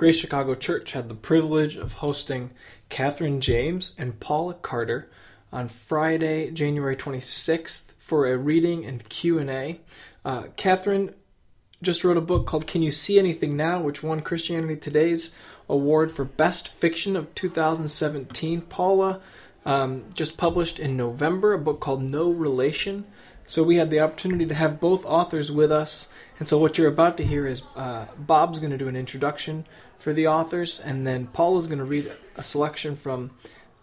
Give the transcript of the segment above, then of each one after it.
Grace Chicago Church had the privilege of hosting Katherine James and Paula Carter on Friday, January 26th for a reading and Q&A. Uh, Katherine just wrote a book called Can You See Anything Now, which won Christianity Today's award for Best Fiction of 2017. Paula um, just published in November a book called No Relation. So we had the opportunity to have both authors with us. And so what you're about to hear is uh, Bob's going to do an introduction for the authors, and then Paula's going to read a selection from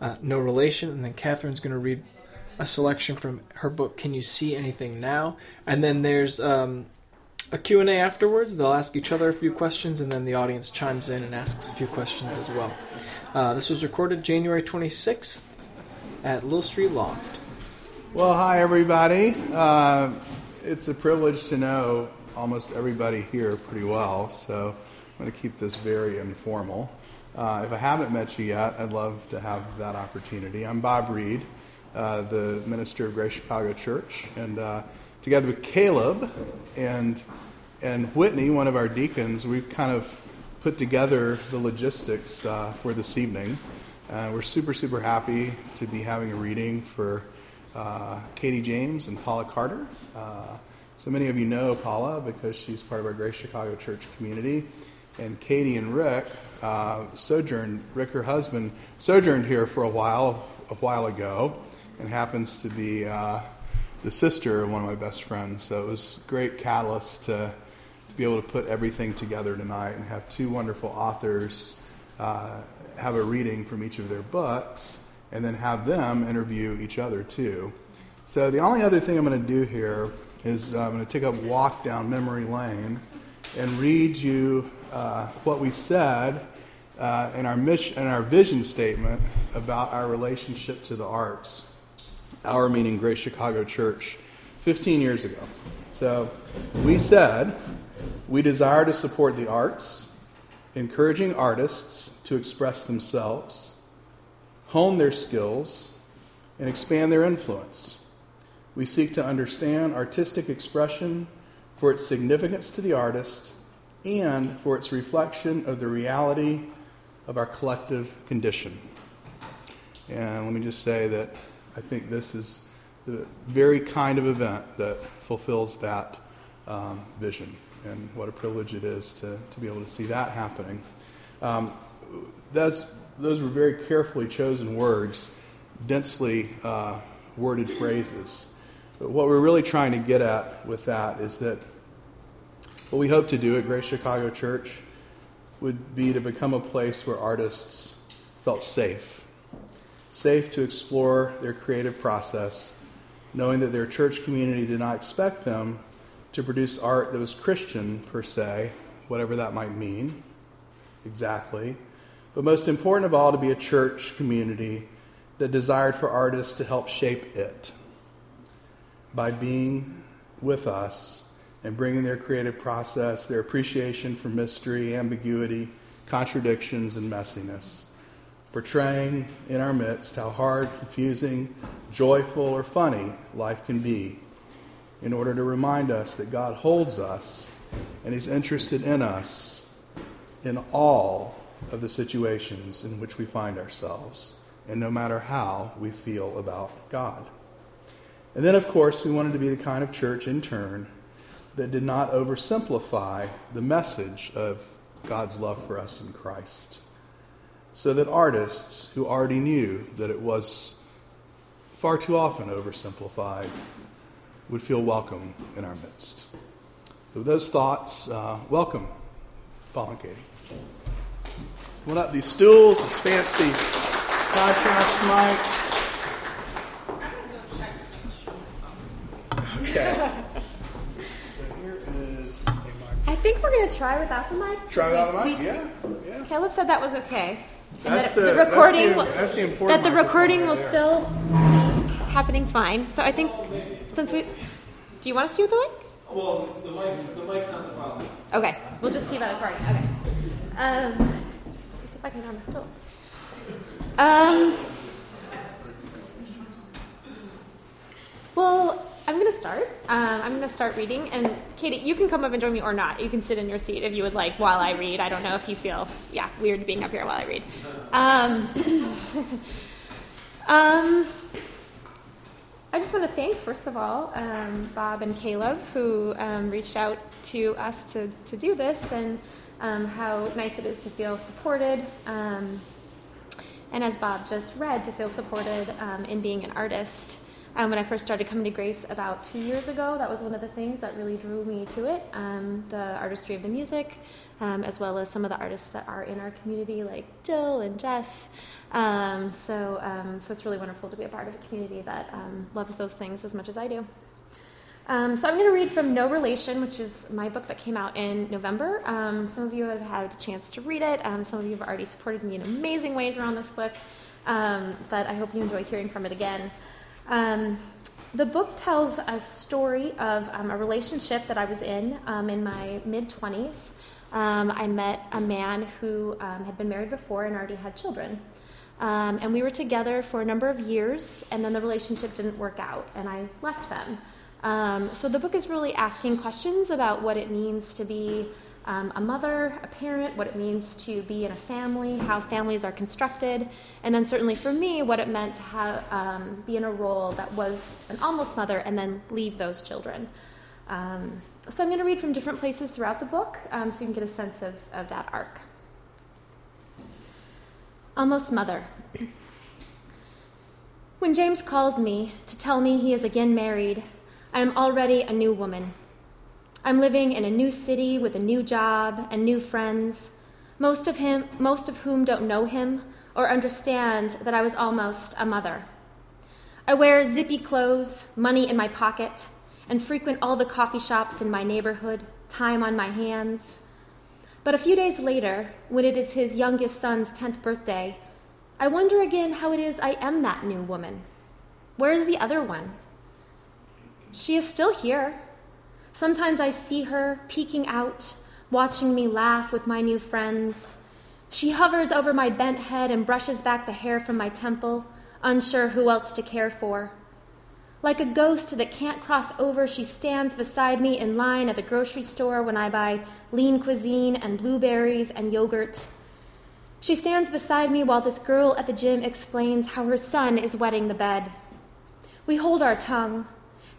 uh, No Relation, and then Katherine's going to read a selection from her book Can You See Anything Now? And then there's um, a Q&A afterwards. They'll ask each other a few questions, and then the audience chimes in and asks a few questions as well. Uh, this was recorded January 26th at Little Street Loft. Well, hi, everybody. Uh, it's a privilege to know almost everybody here pretty well, so I'm going to keep this very informal. Uh, if I haven't met you yet, I'd love to have that opportunity. I'm Bob Reed, uh, the minister of Grace Chicago Church, and uh, together with Caleb and and Whitney, one of our deacons, we've kind of put together the logistics uh, for this evening. Uh, we're super, super happy to be having a reading for uh, Katie James and Paula Carter. So many of you know Paula because she's part of our Grace Chicago Church community. And Katie and Rick uh, sojourned, Rick, her husband, sojourned here for a while, a while ago, and happens to be uh, the sister of one of my best friends. So it was great catalyst to, to be able to put everything together tonight and have two wonderful authors uh, have a reading from each of their books and then have them interview each other too. So the only other thing I'm going to do here is uh, I'm going to take a walk down memory lane and read you uh, what we said uh, in our mission, in our vision statement about our relationship to the arts. Our meaning Grace Chicago Church, 15 years ago. So we said we desire to support the arts, encouraging artists to express themselves, hone their skills, and expand their influence. We seek to understand artistic expression for its significance to the artist and for its reflection of the reality of our collective condition. And let me just say that I think this is the very kind of event that fulfills that um, vision. And what a privilege it is to, to be able to see that happening. Um, that's, those were very carefully chosen words, densely uh, worded phrases. But what we're really trying to get at with that is that what we hope to do at Grace Chicago Church would be to become a place where artists felt safe. Safe to explore their creative process, knowing that their church community did not expect them to produce art that was Christian per se, whatever that might mean exactly. But most important of all, to be a church community that desired for artists to help shape it by being with us and bringing their creative process, their appreciation for mystery, ambiguity, contradictions, and messiness, portraying in our midst how hard, confusing, joyful, or funny life can be, in order to remind us that God holds us and He's interested in us in all of the situations in which we find ourselves, and no matter how we feel about God. And then, of course, we wanted to be the kind of church in turn that did not oversimplify the message of God's love for us in Christ. So that artists who already knew that it was far too often oversimplified would feel welcome in our midst. So, with those thoughts, uh, welcome, Paul and Katie. Come up, these stools, this fancy podcast mic. Think we're going to try without the mic. Try without the mic? We- Yeah, yeah. Caleb said that was okay. And That's that the- that's recording the- that's the important that the recording right will there. still happening fine. So I think since we do you want us to do the mic? Well, the mic's, the mic's not the problem. Okay, we'll just see about recording. Okay. Um, let's see if I can get on the stool. Um. Well, I'm going to start. Um, I'm going to start reading. And Katie, you can come up and join me or not. You can sit in your seat if you would like while I read. I don't know if you feel, yeah, weird being up here while I read. Um, um, I just want to thank, first of all, um, Bob and Caleb, who um, reached out to us to, to do this, and um, how nice it is to feel supported. And as Bob just read, to feel supported in being an artist. Um, when I first started coming to Grace about two years ago, that was one of the things that really drew me to it the artistry of the music, as well as some of the artists that are in our community, like Jill and Jess. Um, so, um, so it's really wonderful to be a part of a community that um, loves those things as much as I do. Um, so I'm going to read from No Relation, which is my book that came out in November. Um, some of you have had a chance to read it. Um, some of you have already supported me in amazing ways around this book, but I hope you enjoy hearing from it again. Um, the book tells a story of um, a relationship that I was in um, in my mid 20s. I met a man who had been married before and already had children. Um, and we were together for a number of years, and then the relationship didn't work out, and I left them. Um, so the book is really asking questions about what it means to be um, a mother, a parent, what it means to be in a family, how families are constructed, and then certainly for me, what it meant to have, um, be in a role that was an almost mother and then leave those children. Um, so I'm going to read from different places throughout the book um, so you can get a sense of, of that arc. Almost mother. when James calls me to tell me he is again married, I am already a new woman. I'm living in a new city with a new job and new friends, most of him most of whom don't know him or understand that I was almost a mother. I wear zippy clothes, money in my pocket, and frequent all the coffee shops in my neighborhood, time on my hands. But a few days later, when it is his youngest son's 10th birthday, I wonder again how it is I am that new woman. Where is the other one? She is still here. Sometimes I see her peeking out, watching me laugh with my new friends. She hovers over my bent head and brushes back the hair from my temple, unsure who else to care for. Like a ghost that can't cross over, she stands beside me in line at the grocery store when I buy lean cuisine and blueberries and yogurt. She stands beside me while this girl at the gym explains how her son is wetting the bed. We hold our tongue,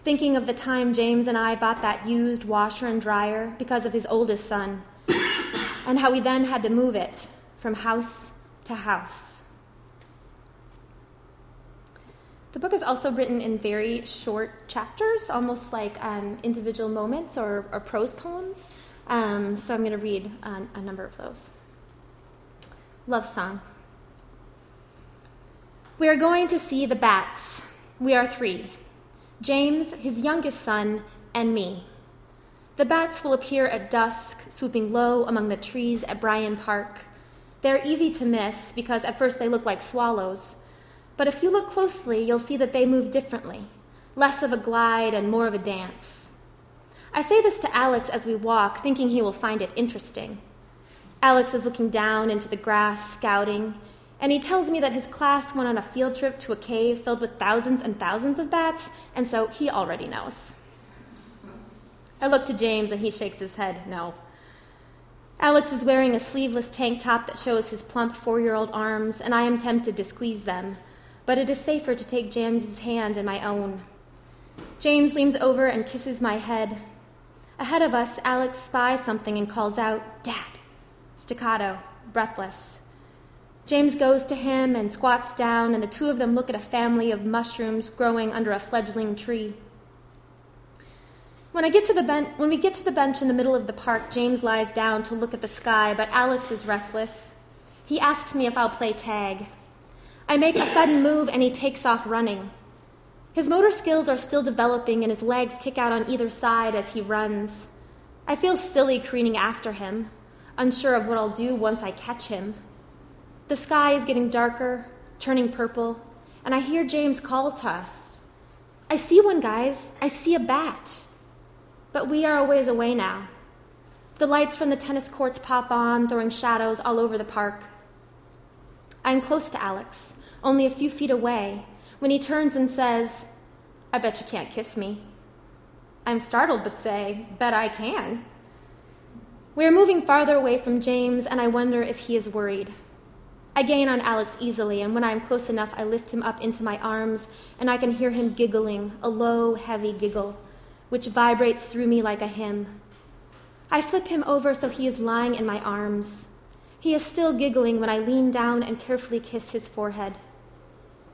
thinking of the time James and I bought that used washer and dryer because of his oldest son, and how we then had to move it from house to house. The book is also written in very short chapters, almost like um, individual moments or, or prose poems. Um, so I'm going to read a, a number of those. Love Song. We are going to see the bats. We are three James, his youngest son, and me. The bats will appear at dusk, swooping low among the trees at Bryan Park. They're easy to miss because at first they look like swallows but if you look closely, you'll see that they move differently less of a glide and more of a dance. I say this to Alex as we walk, thinking he will find it interesting. Alex is looking down into the grass, scouting, and he tells me that his class went on a field trip to a cave filled with thousands and thousands of bats, and so he already knows. I look to James and he shakes his head, no. Alex is wearing a sleeveless tank top that shows his plump four year old arms, and I am tempted to squeeze them, but it is safer to take James's hand in my own. James leans over and kisses my head. Ahead of us, Alex spies something and calls out, Dad! Staccato, breathless. James goes to him and squats down, and the two of them look at a family of mushrooms growing under a fledgling tree. When, I get to the ben- when we get to the bench in the middle of the park, James lies down to look at the sky, but Alex is restless. He asks me if I'll play tag. I make a sudden move and he takes off running. His motor skills are still developing and his legs kick out on either side as he runs. I feel silly careening after him, unsure of what I'll do once I catch him. The sky is getting darker, turning purple, and I hear James call to us. I see one, guys. I see a bat. But we are a ways away now. The lights from the tennis courts pop on, throwing shadows all over the park. I'm close to Alex only a few feet away, when he turns and says, I bet you can't kiss me. I'm startled, but say, Bet I can. We are moving farther away from James, and I wonder if he is worried. I gain on Alex easily, and when I am close enough, I lift him up into my arms, and I can hear him giggling, a low, heavy giggle, which vibrates through me like a hymn. I flip him over so he is lying in my arms. He is still giggling when I lean down and carefully kiss his forehead.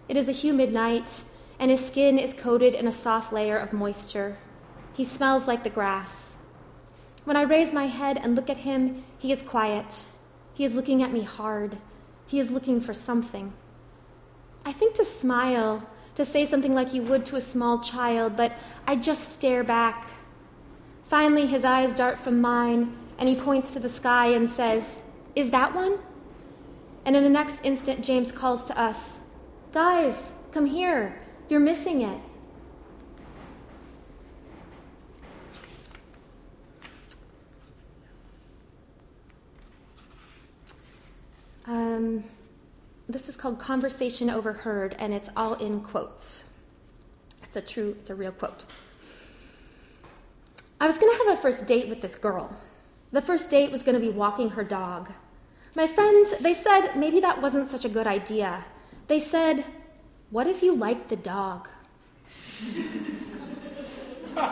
It is a humid night, and his skin is coated in a soft layer of moisture. He smells like the grass. When I raise my head and look at him, he is quiet. He is looking at me hard. He is looking for something. I think to smile, to say something like you would to a small child, but I just stare back. Finally, his eyes dart from mine, and he points to the sky and says, Is that one? And in the next instant, James calls to us, Guys, come here. You're missing it. Um, this is called Conversation Overheard, and it's all in quotes. It's a true, it's a real quote. I was going to have a first date with this girl. The first date was going to be walking her dog. My friends, they said maybe that wasn't such a good idea. They said, What if you liked the dog? yes.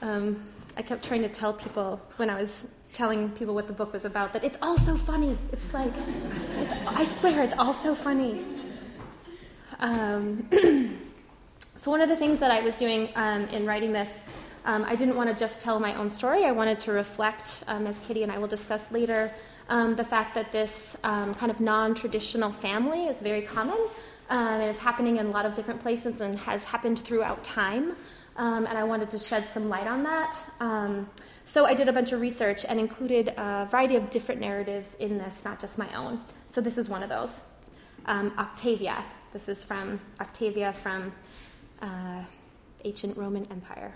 Um, I kept trying to tell people when I was telling people what the book was about that it's all so funny. It's like, it's, I swear, it's all so funny. Um, so, one of the things that I was doing um, in writing this, um, I didn't want to just tell my own story. I wanted to reflect, um, as Kitty and I will discuss later, um, the fact that this um, kind of non traditional family is very common. and is happening in a lot of different places and has happened throughout time um, and I wanted to shed some light on that. Um, so I did a bunch of research and included a variety of different narratives in this, not just my own. So this is one of those. Um, Octavia. This is from Octavia from uh, ancient Roman Empire.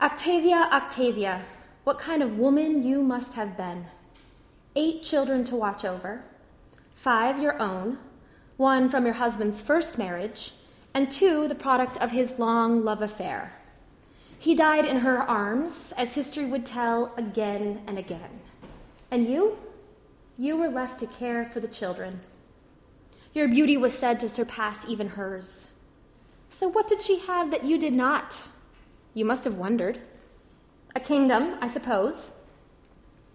Octavia, Octavia, what kind of woman you must have been. Eight children to watch over, five your own, one from your husband's first marriage, and two, the product of his long love affair. He died in her arms, as history would tell again and again. And you? You were left to care for the children. Your beauty was said to surpass even hers. So, what did she have that you did not? You must have wondered. A kingdom, I suppose,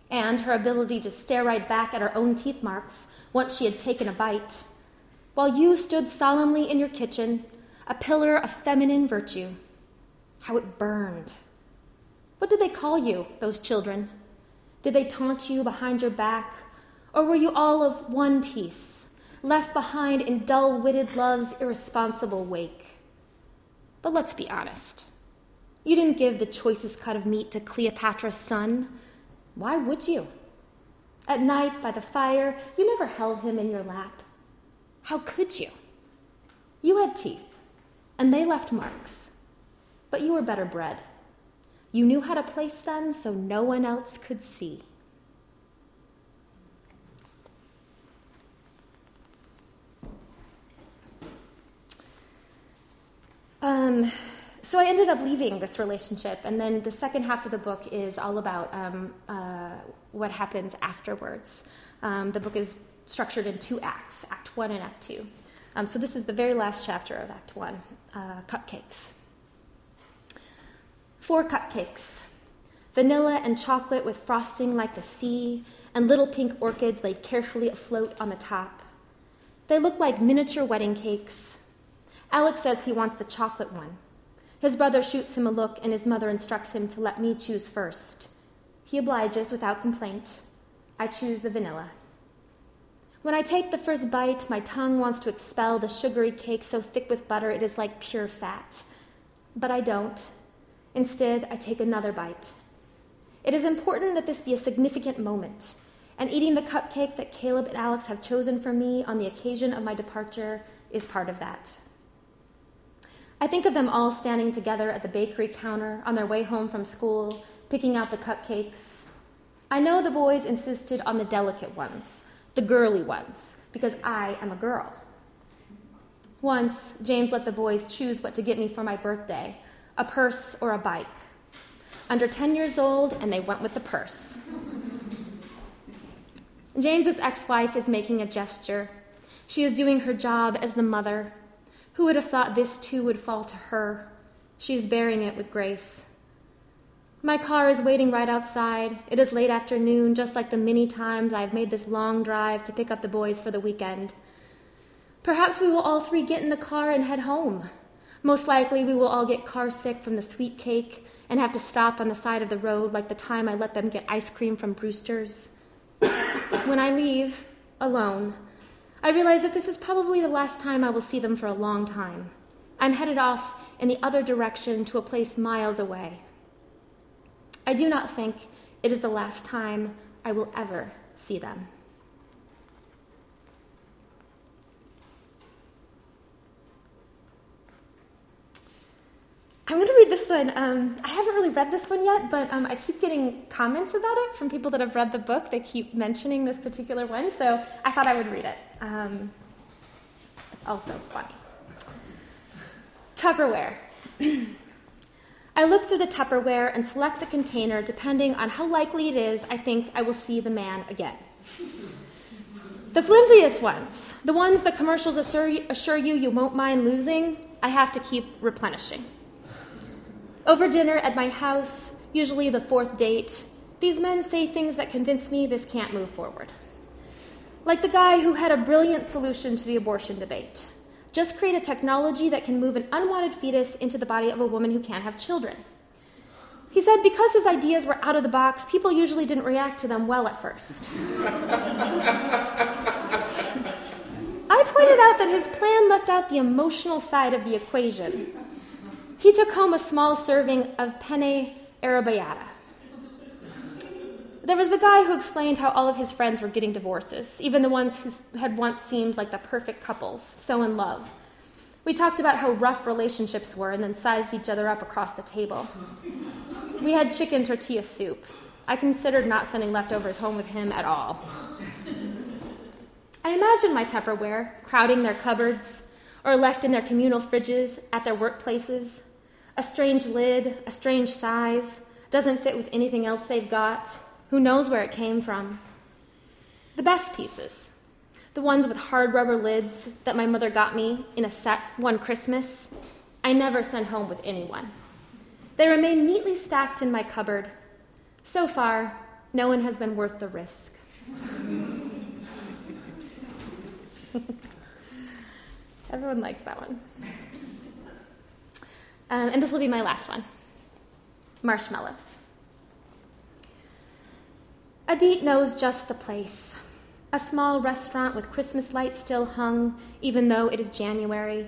and her ability to stare right back at her own teeth marks once she had taken a bite while you stood solemnly in your kitchen, a pillar of feminine virtue. How it burned. What did they call you, those children? Did they taunt you behind your back? Or were you all of one piece, left behind in dull witted love's irresponsible wake? But let's be honest. You didn't give the choicest cut of meat to Cleopatra's son. Why would you? At night by the fire, you never held him in your lap. How could you? You had teeth, and they left marks, but you were better bred. You knew how to place them so no one else could see. Um, so I ended up leaving this relationship, and then the second half of the book is all about um, uh, what happens afterwards. Um, the book is structured in two acts Act 1 and Act 2. Um, so this is the very last chapter of Act 1 uh, Cupcakes. Four cupcakes vanilla and chocolate with frosting like the sea, and little pink orchids laid carefully afloat on the top. They look like miniature wedding cakes. Alex says he wants the chocolate one. His brother shoots him a look, and his mother instructs him to let me choose first. He obliges without complaint. I choose the vanilla. When I take the first bite, my tongue wants to expel the sugary cake so thick with butter it is like pure fat. But I don't. Instead, I take another bite. It is important that this be a significant moment, and eating the cupcake that Caleb and Alex have chosen for me on the occasion of my departure is part of that. I think of them all standing together at the bakery counter on their way home from school, picking out the cupcakes. I know the boys insisted on the delicate ones the girly ones, because I am a girl. Once, James let the boys choose what to get me for my birthday a purse or a bike. Under 10 years old, and they went with the purse. James's ex wife is making a gesture. She is doing her job as the mother. Who would have thought this too would fall to her? She is bearing it with grace. My car is waiting right outside. It is late afternoon, just like the many times I have made this long drive to pick up the boys for the weekend. Perhaps we will all three get in the car and head home. Most likely, we will all get car sick from the sweet cake and have to stop on the side of the road like the time I let them get ice cream from Brewster's. when I leave, alone, I realize that this is probably the last time I will see them for a long time. I'm headed off in the other direction to a place miles away. I do not think it is the last time I will ever see them. I'm going to read this one. Um, I haven't really read this one yet, but um, I keep getting comments about it from people that have read the book. They keep mentioning this particular one, so I thought I would read it. Um, it's also funny. Tupperware. I look through the Tupperware and select the container depending on how likely it is I think I will see the man again. The flimsiest ones, the ones the commercials assure you, assure you you won't mind losing, I have to keep replenishing. Over dinner at my house, usually the fourth date, these men say things that convince me this can't move forward. Like the guy who had a brilliant solution to the abortion debate. Just create a technology that can move an unwanted fetus into the body of a woman who can't have children. He said because his ideas were out of the box, people usually didn't react to them well at first. I pointed out that his plan left out the emotional side of the equation. He took home a small serving of penne arrabbiata. There was the guy who explained how all of his friends were getting divorces, even the ones who had once seemed like the perfect couples, so in love. We talked about how rough relationships were and then sized each other up across the table. We had chicken tortilla soup. I considered not sending leftovers home with him at all. I imagined my Tupperware crowding their cupboards or left in their communal fridges at their workplaces. A strange lid, a strange size, doesn't fit with anything else they've got. Who knows where it came from? The best pieces, the ones with hard rubber lids that my mother got me in a set one Christmas, I never sent home with anyone. They remain neatly stacked in my cupboard. So far, no one has been worth the risk. Everyone likes that one. Um, and this will be my last one marshmallows. Adit knows just the place. A small restaurant with Christmas lights still hung, even though it is January,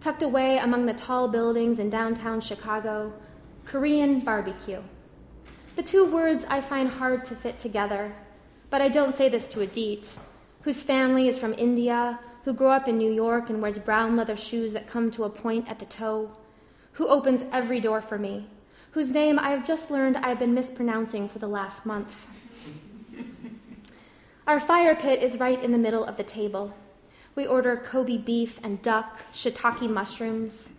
tucked away among the tall buildings in downtown Chicago. Korean barbecue. The two words I find hard to fit together, but I don't say this to Adit, whose family is from India, who grew up in New York and wears brown leather shoes that come to a point at the toe, who opens every door for me, whose name I have just learned I have been mispronouncing for the last month. Our fire pit is right in the middle of the table. We order Kobe beef and duck, shiitake mushrooms.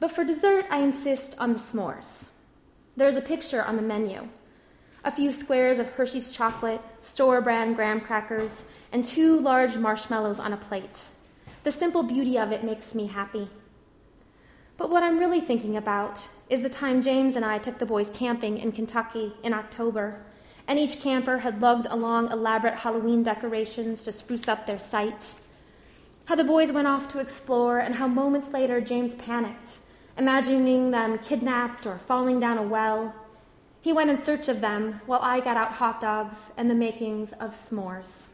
But for dessert, I insist on the s'mores. There is a picture on the menu a few squares of Hershey's chocolate, store brand graham crackers, and two large marshmallows on a plate. The simple beauty of it makes me happy. But what I'm really thinking about is the time James and I took the boys camping in Kentucky in October and each camper had lugged along elaborate Halloween decorations to spruce up their site. How the boys went off to explore, and how moments later James panicked, imagining them kidnapped or falling down a well. He went in search of them while I got out hot dogs and the makings of s'mores.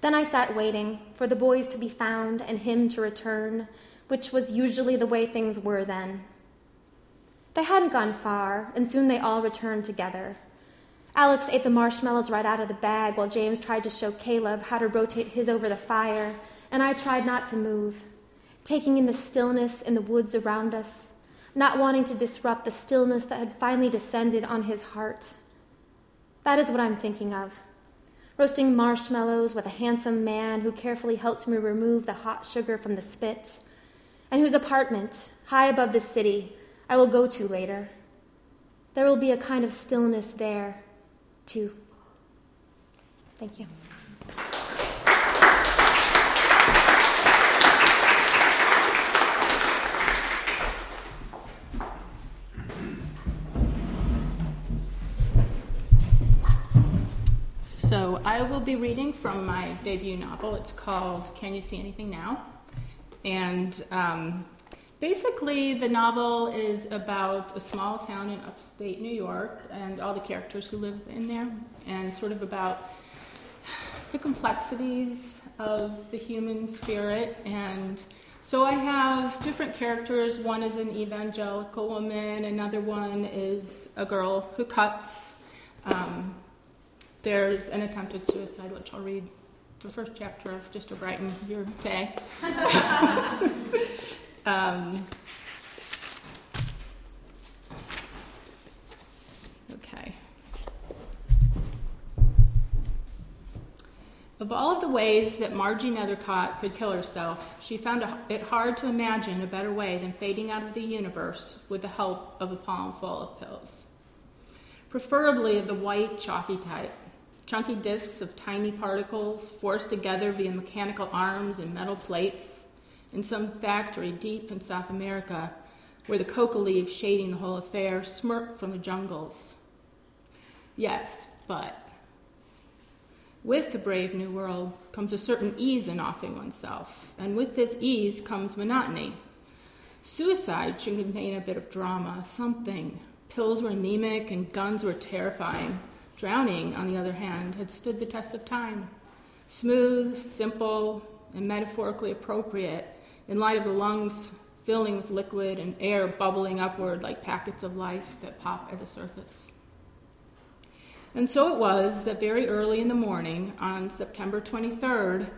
Then I sat waiting for the boys to be found and him to return, which was usually the way things were then. They hadn't gone far, and soon they all returned together. Alex ate the marshmallows right out of the bag while James tried to show Caleb how to rotate his over the fire, and I tried not to move, taking in the stillness in the woods around us, not wanting to disrupt the stillness that had finally descended on his heart. That is what I'm thinking of. roasting marshmallows with a handsome man who carefully helps me remove the hot sugar from the spit, and whose apartment, high above the city, I will go to later. There will be a kind of stillness there, too. Thank you. So I will be reading from my debut novel. It's called Can You See Anything Now? And um, basically, the novel is about a small town in upstate New York and all the characters who live in there, and sort of about the complexities of the human spirit. And so I have different characters. One is an evangelical woman, another one is a girl who cuts. Um, there's an attempted suicide, which I'll read the first chapter of just to brighten your day. um, okay. Of all of the ways that Margie Nethercott could kill herself, she found it hard to imagine a better way than fading out of the universe with the help of a palm full of pills. Preferably of the white, chalky type chunky disks of tiny particles forced together via mechanical arms and metal plates in some factory deep in South America where the coca leaves shading the whole affair smirk from the jungles. Yes, but with the brave new world comes a certain ease in offing oneself, and with this ease comes monotony. Suicide should contain a bit of drama, something. Pills were anemic and guns were terrifying. Drowning, on the other hand, had stood the test of time. Smooth, simple, and metaphorically appropriate in light of the lungs filling with liquid and air bubbling upward like packets of life that pop at the surface. And so it was that very early in the morning, on September 23rd,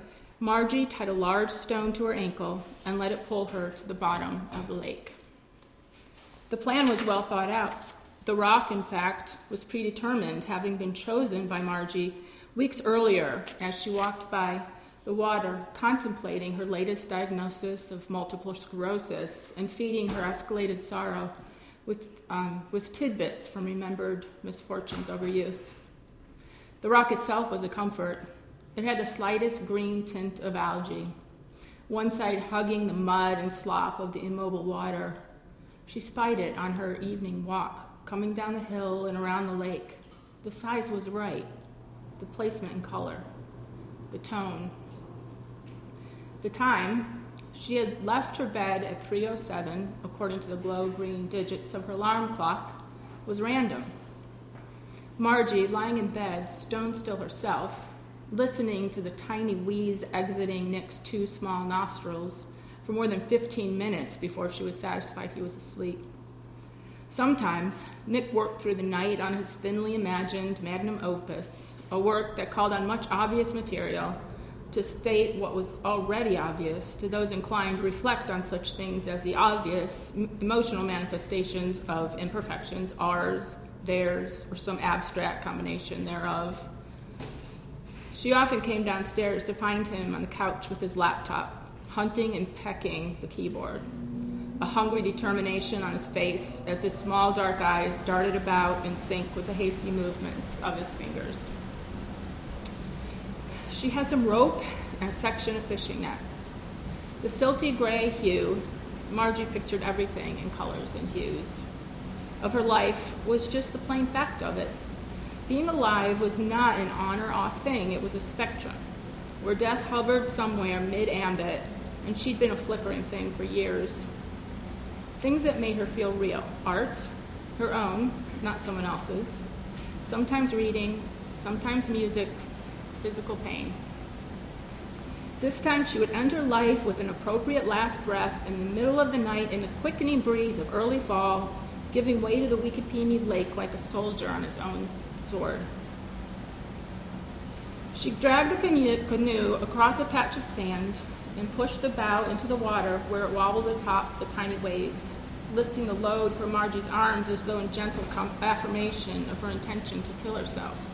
Margie tied a large stone to her ankle and let it pull her to the bottom of the lake. The plan was well thought out. The rock, in fact, was predetermined, having been chosen by Margie weeks earlier as she walked by the water, contemplating her latest diagnosis of multiple sclerosis and feeding her escalated sorrow with, um, with tidbits from remembered misfortunes of her youth. The rock itself was a comfort. It had the slightest green tint of algae, one side hugging the mud and slop of the immobile water. She spied it on her evening walk coming down the hill and around the lake. The size was right, the placement and color, the tone. The time, she had left her bed at 3:07 according to the glow green digits of her alarm clock, was random. Margie, lying in bed, stone still herself, listening to the tiny wheeze exiting Nick's two small nostrils for more than 15 minutes before she was satisfied he was asleep. Sometimes Nick worked through the night on his thinly imagined magnum opus, a work that called on much obvious material to state what was already obvious to those inclined to reflect on such things as the obvious emotional manifestations of imperfections, ours, theirs, or some abstract combination thereof. She often came downstairs to find him on the couch with his laptop, hunting and pecking the keyboard a hungry determination on his face as his small dark eyes darted about in sync with the hasty movements of his fingers. She had some rope and a section of fishing net. The silty gray hue, Margie pictured everything in colors and hues, of her life was just the plain fact of it. Being alive was not an on or off thing, it was a spectrum, where death hovered somewhere mid ambit, and she'd been a flickering thing for years things that made her feel real art, her own, not someone else's, sometimes reading, sometimes music, physical pain. This time she would end her life with an appropriate last breath in the middle of the night in the quickening breeze of early fall, giving way to the Wikipini lake like a soldier on his own sword. She dragged the canoe across a patch of sand and pushed the bow into the water where it wobbled atop the tiny waves, lifting the load from Margie's arms as though in gentle affirmation of her intention to kill herself.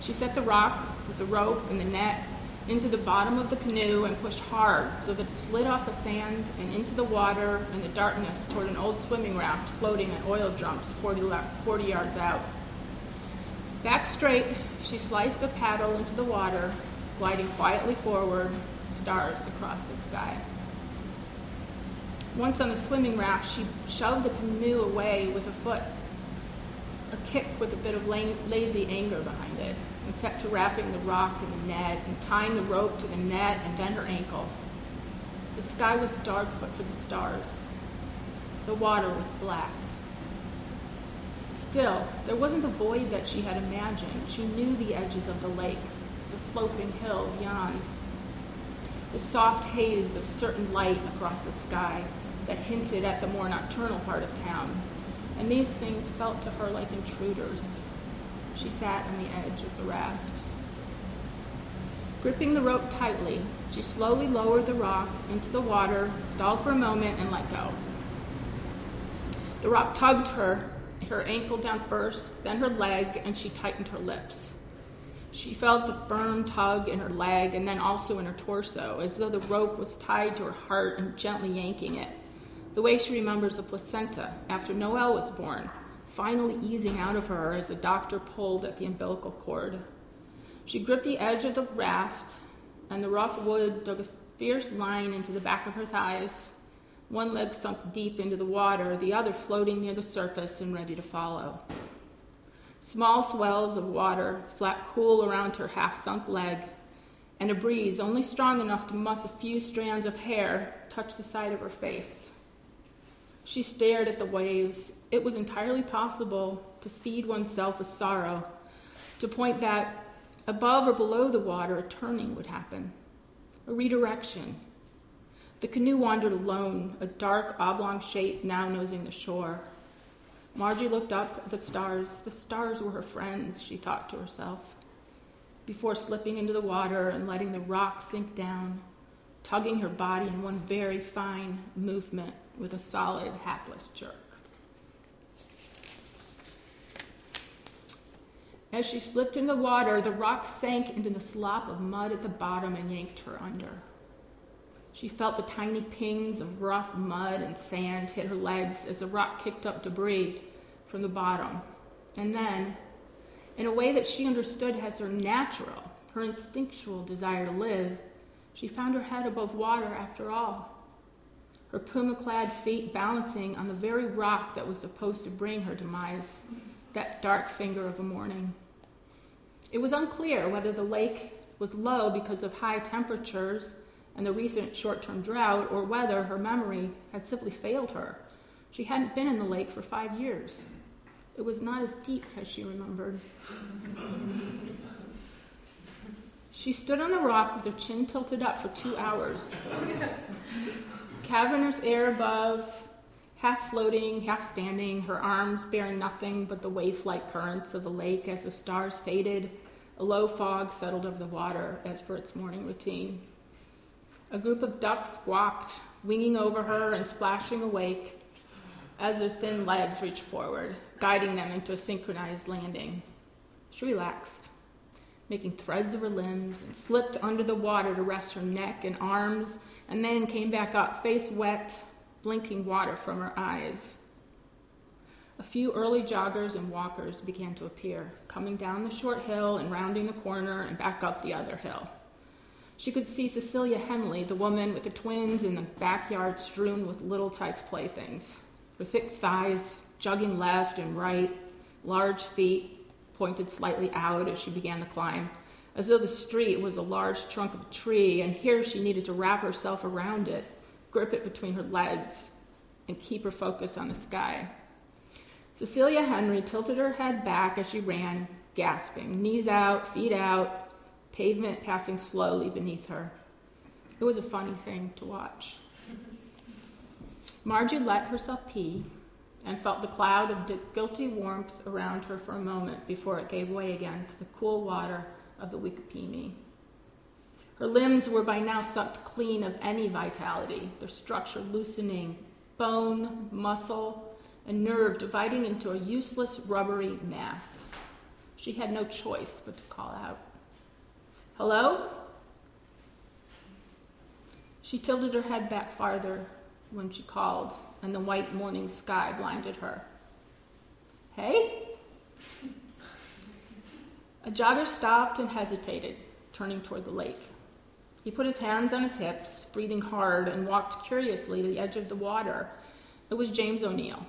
She set the rock with the rope and the net into the bottom of the canoe and pushed hard so that it slid off the sand and into the water and the darkness toward an old swimming raft floating on oil drums 40, 40 yards out. Back straight, she sliced a paddle into the water, gliding quietly forward, stars across the sky. Once on the swimming raft, she shoved the canoe away with a foot, a kick with a bit of lazy anger behind it and set to wrapping the rock in the net and tying the rope to the net and then her ankle. The sky was dark but for the stars. The water was black. Still, there wasn't the void that she had imagined. She knew the edges of the lake, the sloping hill beyond, the soft haze of certain light across the sky that hinted at the more nocturnal part of town. And these things felt to her like intruders. She sat on the edge of the raft. Gripping the rope tightly, she slowly lowered the rock into the water, stalled for a moment, and let go. The rock tugged her, her ankle down first, then her leg, and she tightened her lips. She felt the firm tug in her leg and then also in her torso, as though the rope was tied to her heart and gently yanking it, the way she remembers the placenta after Noel was born, finally easing out of her as the doctor pulled at the umbilical cord. She gripped the edge of the raft, and the rough wood dug a fierce line into the back of her thighs. One leg sunk deep into the water, the other floating near the surface and ready to follow. Small swells of water flapped cool around her half sunk leg, and a breeze, only strong enough to muss a few strands of hair, touched the side of her face. She stared at the waves. It was entirely possible to feed oneself with sorrow, to point that above or below the water a turning would happen, a redirection. The canoe wandered alone, a dark oblong shape now nosing the shore. Margie looked up at the stars. The stars were her friends, she thought to herself, before slipping into the water and letting the rock sink down, tugging her body in one very fine movement with a solid, hapless jerk. As she slipped in the water, the rock sank into the slop of mud at the bottom and yanked her under. She felt the tiny pings of rough mud and sand hit her legs as the rock kicked up debris from the bottom. And then, in a way that she understood as her natural, her instinctual desire to live, she found her head above water after all her puma clad feet balancing on the very rock that was supposed to bring her demise, that dark finger of a morning. It was unclear whether the lake was low because of high temperatures and the recent short term drought, or whether her memory had simply failed her. She hadn't been in the lake for five years. It was not as deep as she remembered. She stood on the rock with her chin tilted up for two hours cavernous air above, half floating, half standing, her arms bearing nothing but the waif like currents of the lake as the stars faded. A low fog settled over the water as per its morning routine. A group of ducks squawked, winging over her and splashing awake as their thin legs reached forward, guiding them into a synchronized landing. She relaxed, making threads of her limbs, and slipped under the water to rest her neck and arms and then came back up, face wet, blinking water from her eyes. A few early joggers and walkers began to appear, coming down the short hill and rounding the corner and back up the other hill. She could see Cecilia Henley, the woman with the twins in the backyard strewn with little Tikes playthings. Her thick thighs jugging left and right, large feet pointed slightly out as she began the climb, as though the street was a large trunk of a tree, and here she needed to wrap herself around it, grip it between her legs, and keep her focus on the sky. Cecilia Henry tilted her head back as she ran, gasping, knees out, feet out, pavement passing slowly beneath her. It was a funny thing to watch. Margie let herself pee and felt the cloud of guilty warmth around her for a moment before it gave way again to the cool water of the Wikipimi. Her limbs were by now sucked clean of any vitality, their structure loosening, bone, muscle, and nerve dividing into a useless rubbery mass. She had no choice but to call out. Hello? She tilted her head back farther when she called, and the white morning sky blinded her. Hey? A jogger stopped and hesitated, turning toward the lake. He put his hands on his hips, breathing hard, and walked curiously to the edge of the water. It was James O'Neill.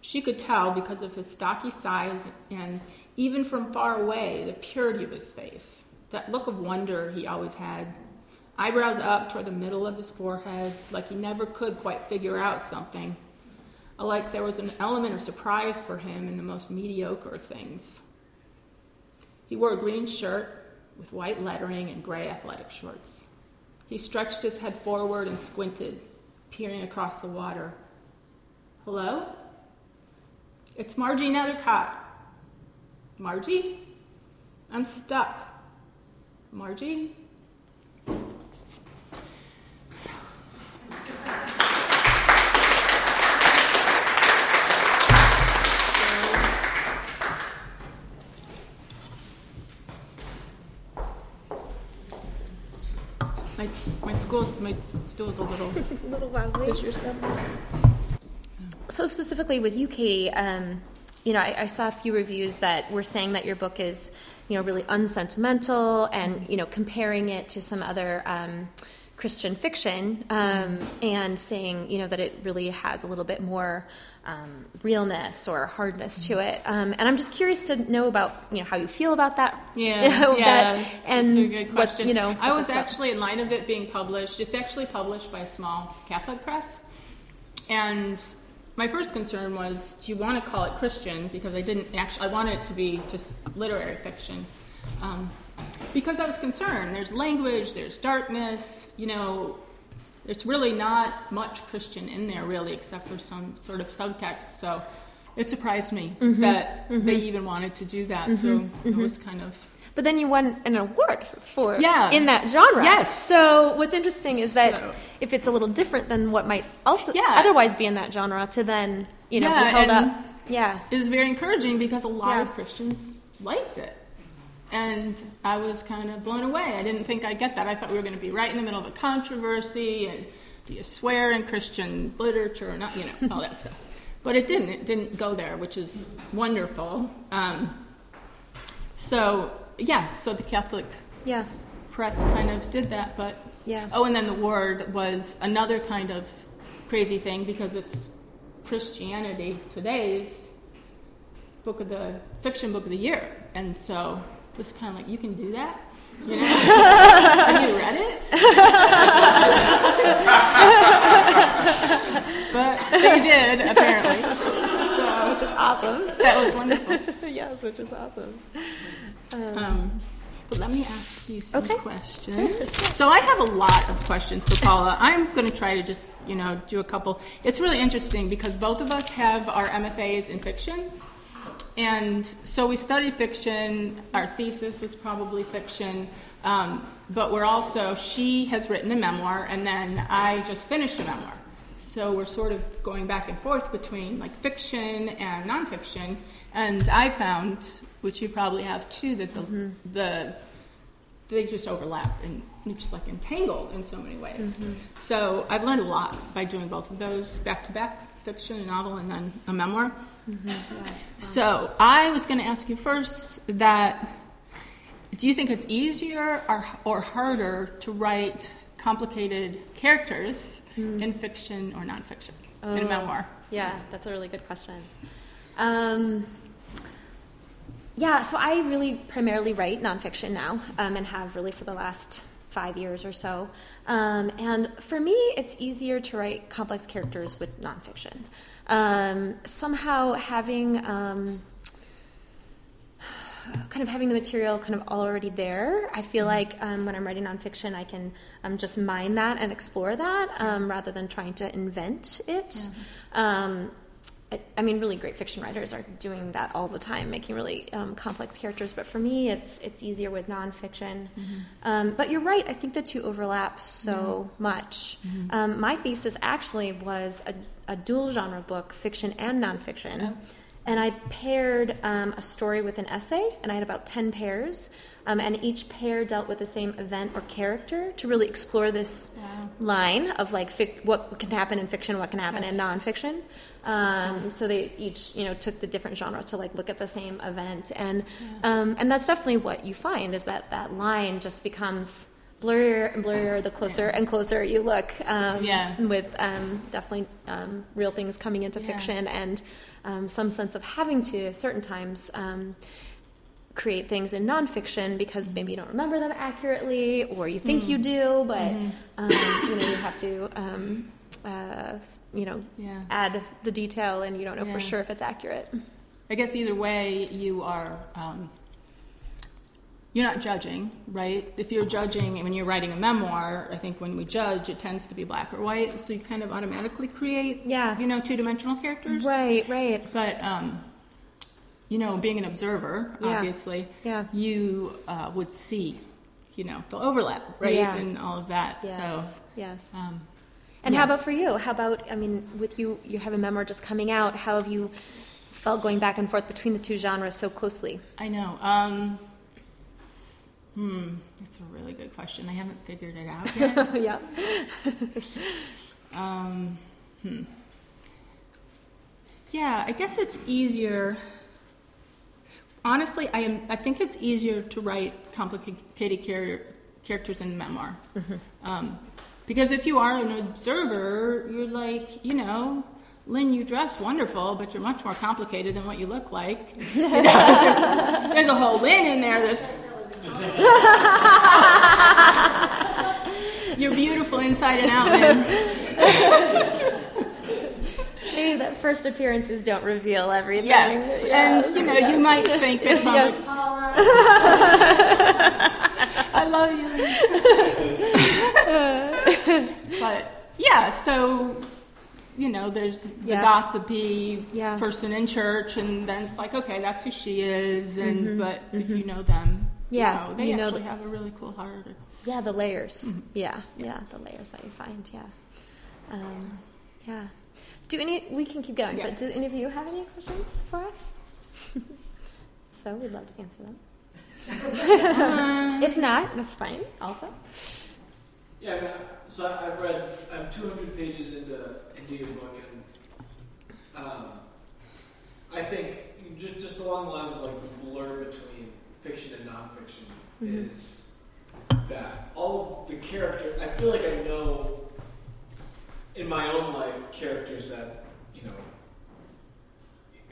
She could tell because of his stocky size and, even from far away, the purity of his face, that look of wonder he always had. Eyebrows up toward the middle of his forehead, like he never could quite figure out something. Like there was an element of surprise for him in the most mediocre things. He wore a green shirt with white lettering and gray athletic shorts. He stretched his head forward and squinted, peering across the water. Hello? It's Margie Nethercott. Margie? I'm stuck. Margie? My school's my stool's a little a little wobbly. So specifically with you, Katie, um, you know, I, I, saw a few reviews that were saying that your book is, you know, really unsentimental, and you know, comparing it to some other um, Christian fiction, um, and saying, you know, that it really has a little bit more um, realness or hardness to it. Um, and I'm just curious to know about you know how you feel about that. Yeah, you know, yeah, that, it's, and it's a good question. What, you know, I was actually in line of it being published. It's actually published by a small Catholic press, and my first concern was, do you want to call it Christian? Because I didn't actually. I wanted it to be just literary fiction. Um, because I was concerned. There's language, there's darkness, you know, there's really not much Christian in there, really, except for some sort of subtext. So it surprised me mm-hmm. that mm-hmm. they even wanted to do that. Mm-hmm. So it mm-hmm. was kind of. But then you won an award for yeah. in that genre. Yes. So what's interesting is that so. if it's a little different than what might also yeah. otherwise be in that genre, to then you know yeah, be held up. Yeah, is very encouraging because a lot yeah. of Christians liked it. And I was kind of blown away. I didn't think I'd get that. I thought we were going to be right in the middle of a controversy and do you swear in Christian literature or not, you know, all that stuff. But it didn't. It didn't go there, which is wonderful. Um, so, yeah, so the Catholic yeah. press kind of did that. But, yeah. oh, and then the word was another kind of crazy thing because it's Christianity Today's book of the fiction book of the year. And so was kind of like, you can do that? You know? Have you read it? but they did, apparently. So, which is awesome. That was wonderful. yes, which is awesome. Um, um, but let me ask you some okay. questions. So I have a lot of questions for Paula. I'm going to try to just, you know, do a couple. It's really interesting because both of us have our MFAs in fiction. And so we studied fiction. Our thesis was probably fiction. Um, but we're also, she has written a memoir, and then I just finished a memoir. So we're sort of going back and forth between like fiction and nonfiction. And I found, which you probably have too, that the, mm-hmm. the they just overlap and just like entangled in so many ways. Mm-hmm. So I've learned a lot by doing both of those back to back fiction, a novel, and then a memoir. Mm-hmm. So I was going to ask you first that do you think it's easier or, or harder to write complicated characters mm. in fiction or nonfiction oh, in a memoir? Yeah, that's a really good question. Um, yeah, so I really primarily write nonfiction now um, and have really for the last five years or so. Um, and for me, it's easier to write complex characters with nonfiction. Um, somehow having um, kind of having the material kind of already there, I feel mm-hmm. like um, when I'm writing nonfiction, I can um, just mine that and explore that um, rather than trying to invent it. Mm-hmm. I, mean, really great fiction writers are doing that all the time, making really um, complex characters. But for me, it's it's easier with nonfiction. Mm-hmm. Um, but you're right; I think the two overlap so mm-hmm. much. Mm-hmm. Um, my thesis actually was a, a, dual genre book, fiction and nonfiction. and I paired um, a story with an essay, and I had about 10 pairs. Um, and each pair dealt with the same event or character to really explore this line of like fic- what can happen in fiction, what can happen in nonfiction. Um, so they each, you know, took the different genre to like look at the same event, and um, and that's definitely what you find is that that line just becomes blurrier and blurrier the closer and closer you look. Um, Yeah. With um, definitely um, real things coming into Yeah. fiction and um, some sense of having to certain times. Create things in nonfiction because maybe you don't remember them accurately or you think you do but um, you know you have to um, uh, you know Yeah. add the detail and you don't know Yeah. for sure if it's accurate I guess either way, you are. Um, you're not judging, right? If you're judging when you're writing a memoir, I think when we judge, it tends to be black or white, so you kind of automatically create, Yeah. you know, two-dimensional characters. right right But um, you know, being an observer, Yeah. obviously, Yeah. you uh, would see, you know, the overlap, right, Yeah. and all of that. yes So, yes um, and how about for you how about i mean with you you have a memoir just coming out how have you felt going back and forth between the two genres so closely I know. Um, hmm, that's a really good question. I haven't figured it out yet. yeah Um, hmm. Yeah, I guess it's easier. Honestly, I am. I think it's easier to write complicated char- characters in memoir, um, because if you are an observer, you're like, you know, Lynn, you dress wonderful, but you're much more complicated than what you look like. You know, there's, there's a whole Lynn in there that's. You're beautiful inside and out, Lynn. that first appearances don't reveal everything Yes, Yeah. and you know you might think it's on. Yes. I love you. but yeah, so you know, there's the Yeah. gossipy Yeah. person in church, and then it's like, okay, that's who she is. And but if you know them, Mm-hmm. Yeah, you know, they you know actually the- have a really cool heart. Yeah, the layers. Yeah, yeah, the layers that you find. Yeah, um, yeah. Do any? We can keep going, Yeah. but do any of you have any questions for us? so we'd love to answer them. if not, that's fine. Also, Yeah, I mean, so I- I've read. I'm 200 pages into into your book, and um, I think just just along the lines of like the blur between fiction and nonfiction Mhm. is that all of the character. I feel like I know in my own life characters that you know.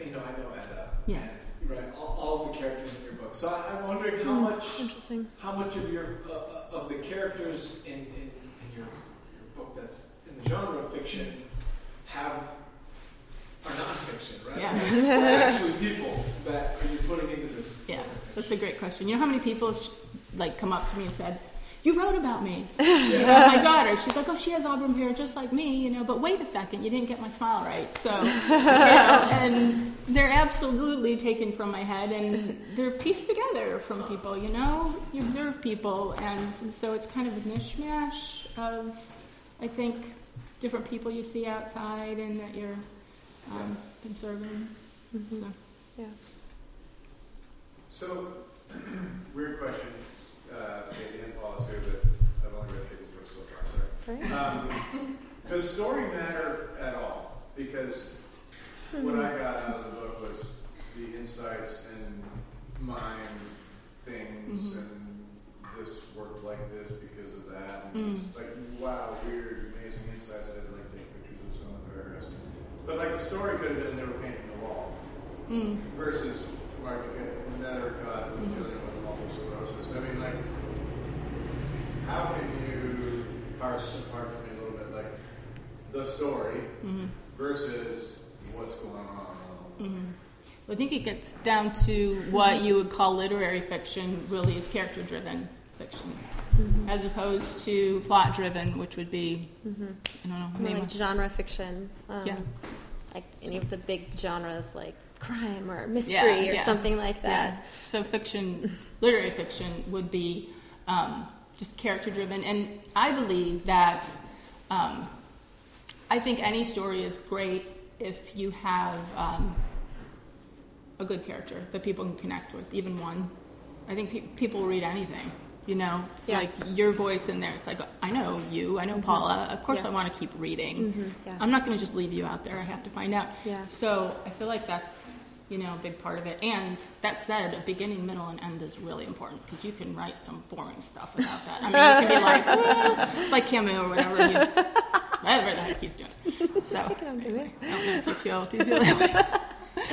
You know, I know Edda. Yeah. and, right. All, all the characters in your book. So I, I'm wondering how much interesting. how much of your uh, of the characters in, in, in your, your book that's in the genre of fiction have are nonfiction, right? Yeah. They're actually people that are you're putting into this. Yeah, that's a great question. You know how many people have sh- like come up to me and said, "You wrote about me." Yeah. You know, my daughter, she's like, "Oh, she has auburn hair just like me," you know. But wait a second, you didn't get my smile right. So, you know, and they're absolutely taken from my head, and they're pieced together from people. You know, you observe people, and so it's kind of a mishmash of, I think, different people you see outside and that you're um, observing. So. Yeah. So, weird question, uh, Paul too, but I've only read so far, sorry. Um, does story matter at all? Because what I got out of the book was the insights and mind things, Mhm. and this worked like this because of that. And it's like, wow, weird, amazing insights. I'd like to take pictures of some of the areas. But like the story could have been they were painting the wall Mm. versus Mark Nethercott was dealing with multiple sclerosis. I mean, like, how can you parse apart for me a little bit, like, the story Mhm. versus what's going on? Mhm. I think it gets down to what you would call literary fiction really is character driven fiction, as opposed to plot driven, which would be, I don't know, name like genre fiction. Um, Yeah. Like any of the big genres, like crime or mystery Yeah, or yeah. something like Yeah. that. So fiction, literary fiction, would be um, just character driven, and I believe that um, I think any story is great if you have um, a good character that people can connect with, even one. I think pe- people read anything. You know, it's Yeah. like your voice in there. It's like I know you, I know Paula. Of course, Yeah. I want to keep reading. Mhm, yeah. I'm not going to just leave you out there. I have to find out. Yeah. So I feel like that's you know a big part of it. And that said, a beginning, middle, and end is really important because you can write some boring stuff without that. I mean, you can be like, "Well," it's like Camus or whatever. You, whatever the heck he's doing. So I don't know if you feel if you feel that way.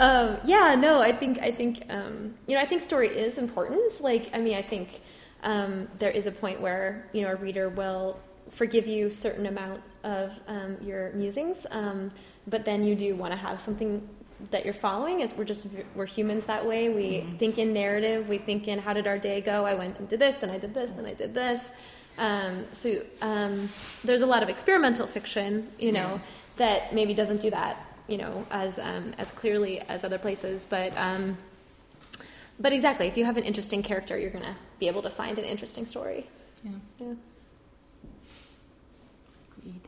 um, yeah, no, I think I think um, you know I think story is important. Like, I mean, I think um, there is a point where you know a reader will forgive you certain amount of um, your musings, um, but then you do want to have something that you're following. is we're just we're humans that way. We think in narrative. We think in how did our day go? I went and did this, then I did this, then I did this. Um, so um, there's a lot of experimental fiction, you know, that maybe doesn't do that, you know, as um, as clearly as other places. But um, but exactly, if you have an interesting character, you're gonna be able to find an interesting story. Yeah. Yeah. Agreed.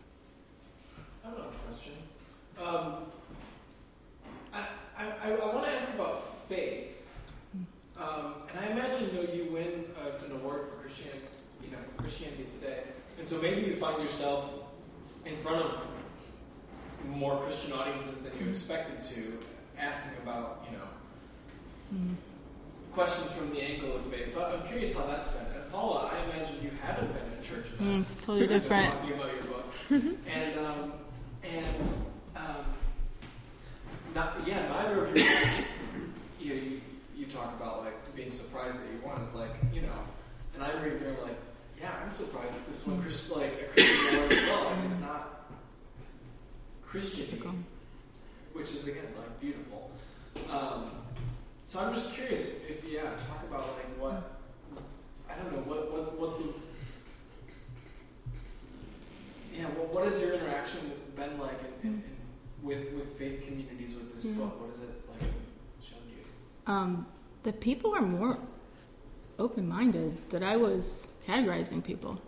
I have another question. I, I, I want to ask about faith. Um, and I imagine you know you win uh, an award for Christianity, you know, for Christianity Today, and so maybe you find yourself in front of more Christian audiences than you expected to, asking about you know questions from the angle of faith. So I'm curious how that's been. And Paula, I imagine you haven't been in church events. totally different. Talking about your book, and um, and not, yeah, neither of books, you, you you talk about like being surprised that you won. It's like you know, and I'm reading through like, yeah, I'm surprised that this one Christ, like a Christian award as well. Like it's not Christian, which is again like beautiful. Um, so I'm just curious if, if yeah, talk about like what I don't know what what what the yeah what, what has your interaction been like in, in, in, with with faith communities with this Yeah. book? What has it like shown you? Um, the people are more open-minded that I was categorizing people.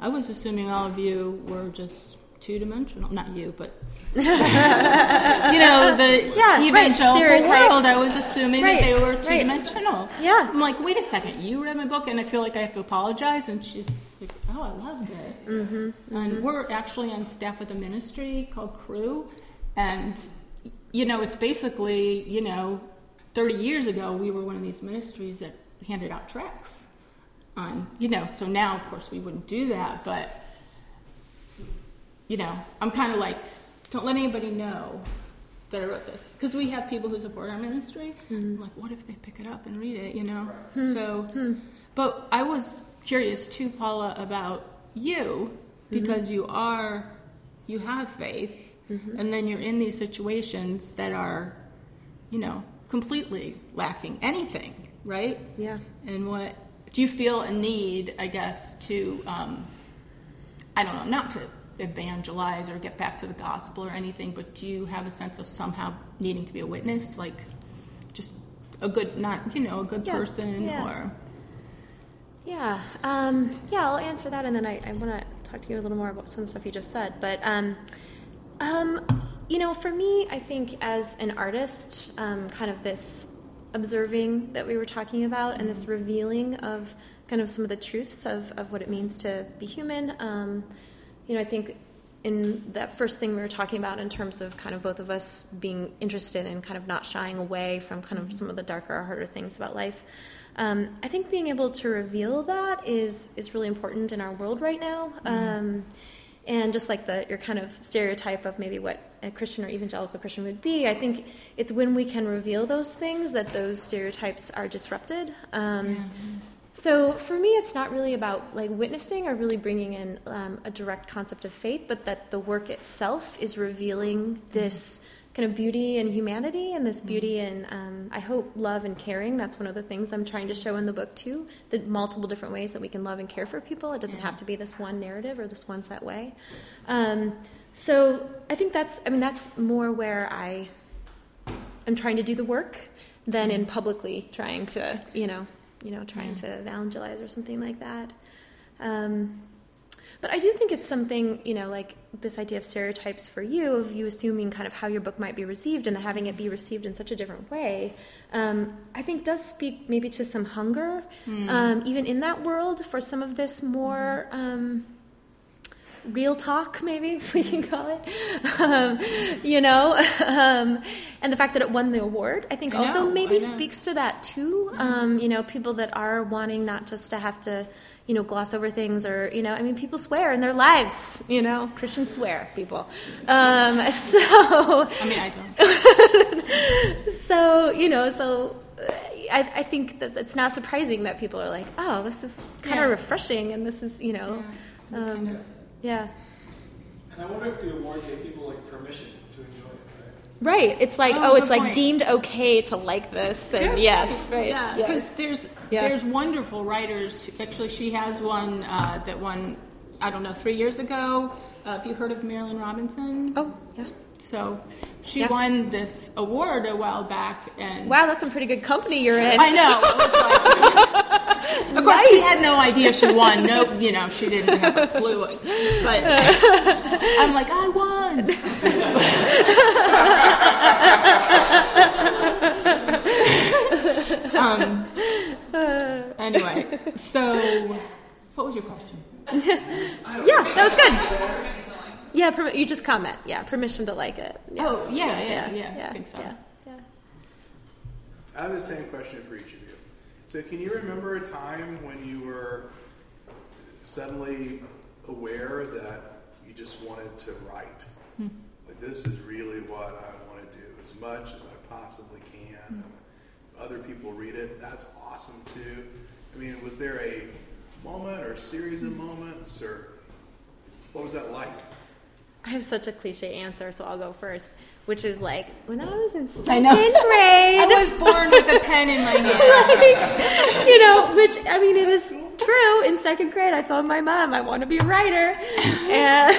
I was assuming all of you were just two-dimensional. Not you, but you know the Yeah, evangelical stereotypes. world. I was assuming Right, that they were two-dimensional. Yeah. I'm like, wait a second, you read my book, and I feel like I have to apologize. And she's like, oh, I loved it. Mm-hmm, and we're actually on staff with a ministry called Cru, and you know, it's basically, you know, 30 years ago, we were one of these ministries that handed out tracts on, you know, so now, of course, we wouldn't do that, but you know, I'm kind of like, don't let anybody know that I wrote this because we have people who support our ministry. Mm-hmm. I'm like, what if they pick it up and read it? You know. So, hmm. Hmm. but I was curious too, Paula, about you mm-hmm. because you are, you have faith, mm-hmm. and then you're in these situations that are, you know, completely lacking anything, right? Yeah. And what do you feel a need, I guess, to, um, I don't know, not to evangelize or get back to the gospel or anything, but do you have a sense of somehow needing to be a witness, like just a good, not you know, a good Yeah, person, yeah. or Yeah, um, yeah, I'll answer that, and then I, I want to talk to you a little more about some of the stuff you just said. But, um, um, you know, for me, I think as an artist, um, kind of this observing that we were talking about and this revealing of kind of some of the truths of, of what it means to be human, um, you know, I think in that first thing we were talking about in terms of kind of both of us being interested in kind of not shying away from kind of some of the darker, or harder things about life. Um, I think being able to reveal that is is really important in our world right now. Um, and just like the your kind of stereotype of maybe what a Christian or evangelical Christian would be, I think it's when we can reveal those things that those stereotypes are disrupted. Um, so for me, it's not really about like witnessing or really bringing in um, a direct concept of faith, but that the work itself is revealing this kind of beauty and humanity, and this beauty and um, I hope love and caring. That's one of the things I'm trying to show in the book too. The multiple different ways that we can love and care for people. It doesn't have to be this one narrative or this one set way. Um, so I think that's I mean that's more where I am trying to do the work than in publicly trying to you know you know trying to evangelize or something like that. Um, but I do think it's something, you know, like this idea of stereotypes for you, of you assuming kind of how your book might be received and having it be received in such a different way, um, I think does speak maybe to some hunger, um, even in that world, for some of this more. Um, real talk, maybe if we can call it, um, you know, um, and the fact that it won the award, I think I also know, maybe speaks to that too. Um, you know, people that are wanting not just to have to, you know, gloss over things or, you know, I mean, people swear in their lives, you know, Christians swear, people. Um, so, I mean, I don't. so you know, so. uh, I, I think that it's not surprising that people are like, "Oh, this is kind Yeah. of refreshing," and this is, you know, Yeah, um, kind of. Yeah. And I wonder if the award gave people like permission to enjoy it. Right. It's like, Oh, oh, it's like point. deemed okay to like this. And Good yes, right. Yeah, yes. because there's Yeah. there's wonderful writers. Actually, she has one uh, that won I don't know three years ago. Uh, have you heard of Marilynne Robinson? Oh, yeah. So she Yeah. won this award a while back, and Wow, that's some pretty good company you're in. I know. It was like, of course, she had no idea she won. No, you know, she didn't have a clue. But I'm like, I won. um, anyway, so what was your question? Yeah, that was good. Yeah, permi- you just comment. Yeah, permission to like it. Yeah. Oh, yeah, yeah, yeah, I think so. Yeah. yeah. I have the same question for each of you. So, can you remember a time when you were suddenly aware that you just wanted to write? Hmm. Like, this is really what I want to do as much as I possibly can. Hmm. Other people read it, that's awesome too. I mean, was there a moment or series of hmm. moments, or what was that like? I have such a cliche answer, so I'll go first, which is like when I was in I second know. grade. I was born with a pen in my hand. you know, which I mean, it is true. In second grade, I told my mom I want to be a writer, and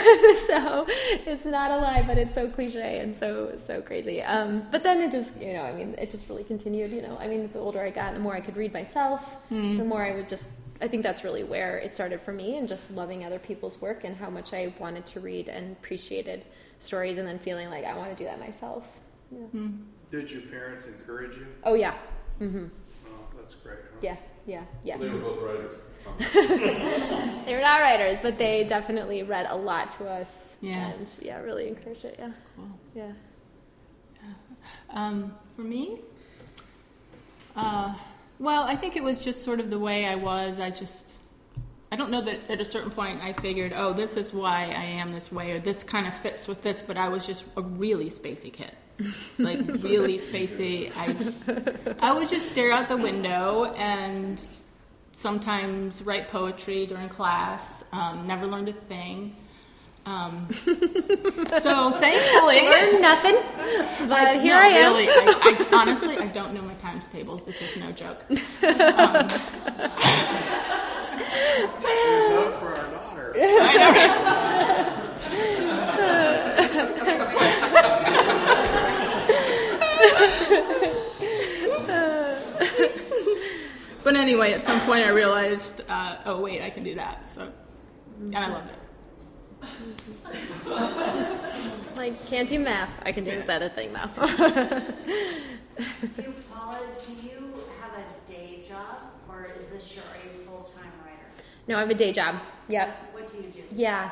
so it's not a lie, but it's so cliche and so so crazy. Um, but then it just, you know, I mean, it just really continued. You know, I mean, the older I got, the more I could read myself, the more I would just. I think that's really where it started for me, and just loving other people's work and how much I wanted to read and appreciated stories, and then feeling like I want to do that myself. Yeah. Did your parents encourage you? Oh yeah, hmm Oh, that's great. huh? yeah, yeah, yeah. They were both writers. They were not writers, but they definitely read a lot to us. Yeah. And yeah, really encouraged it. Yeah. Cool. Yeah. Um, for me, uh, well, I think it was just sort of the way I was. I just, I don't know that at a certain point I figured, oh, this is why I am this way, or this kind of fits with this. But I was just a really spacey kid, like really spacey. I, I would just stare out the window and sometimes write poetry during class. Um, never learned a thing. Um, so thankfully. Learned nothing, but here no, I am. Really, I, I, honestly, I don't know my times tables. This is no joke. Vote for our daughter. But anyway, at some point I realized, uh, oh wait, I can do that. So, and I loved it. Like, can't do math. I can do this other thing though. Do you, Paula, do you have a day job, or is this your, are you a full-time writer? no, I have a day job. Yep. What do you do? Yeah.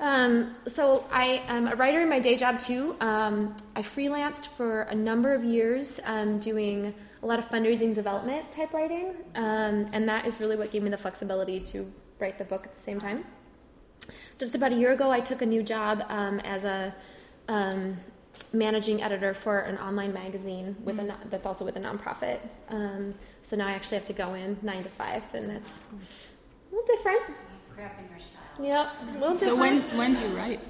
Um, so I am a writer in my day job too. Um, I freelanced for a number of years um, doing a lot of fundraising development type writing, um, and that is really what gave me the flexibility to write the book at the same time. Just about a year ago, I took a new job um, as a um, managing editor for an online magazine with a that's also with a nonprofit. Um, so now I actually have to go in nine to five, and that's a little different. Crap in your style. Yep, a little So different. when when do you write?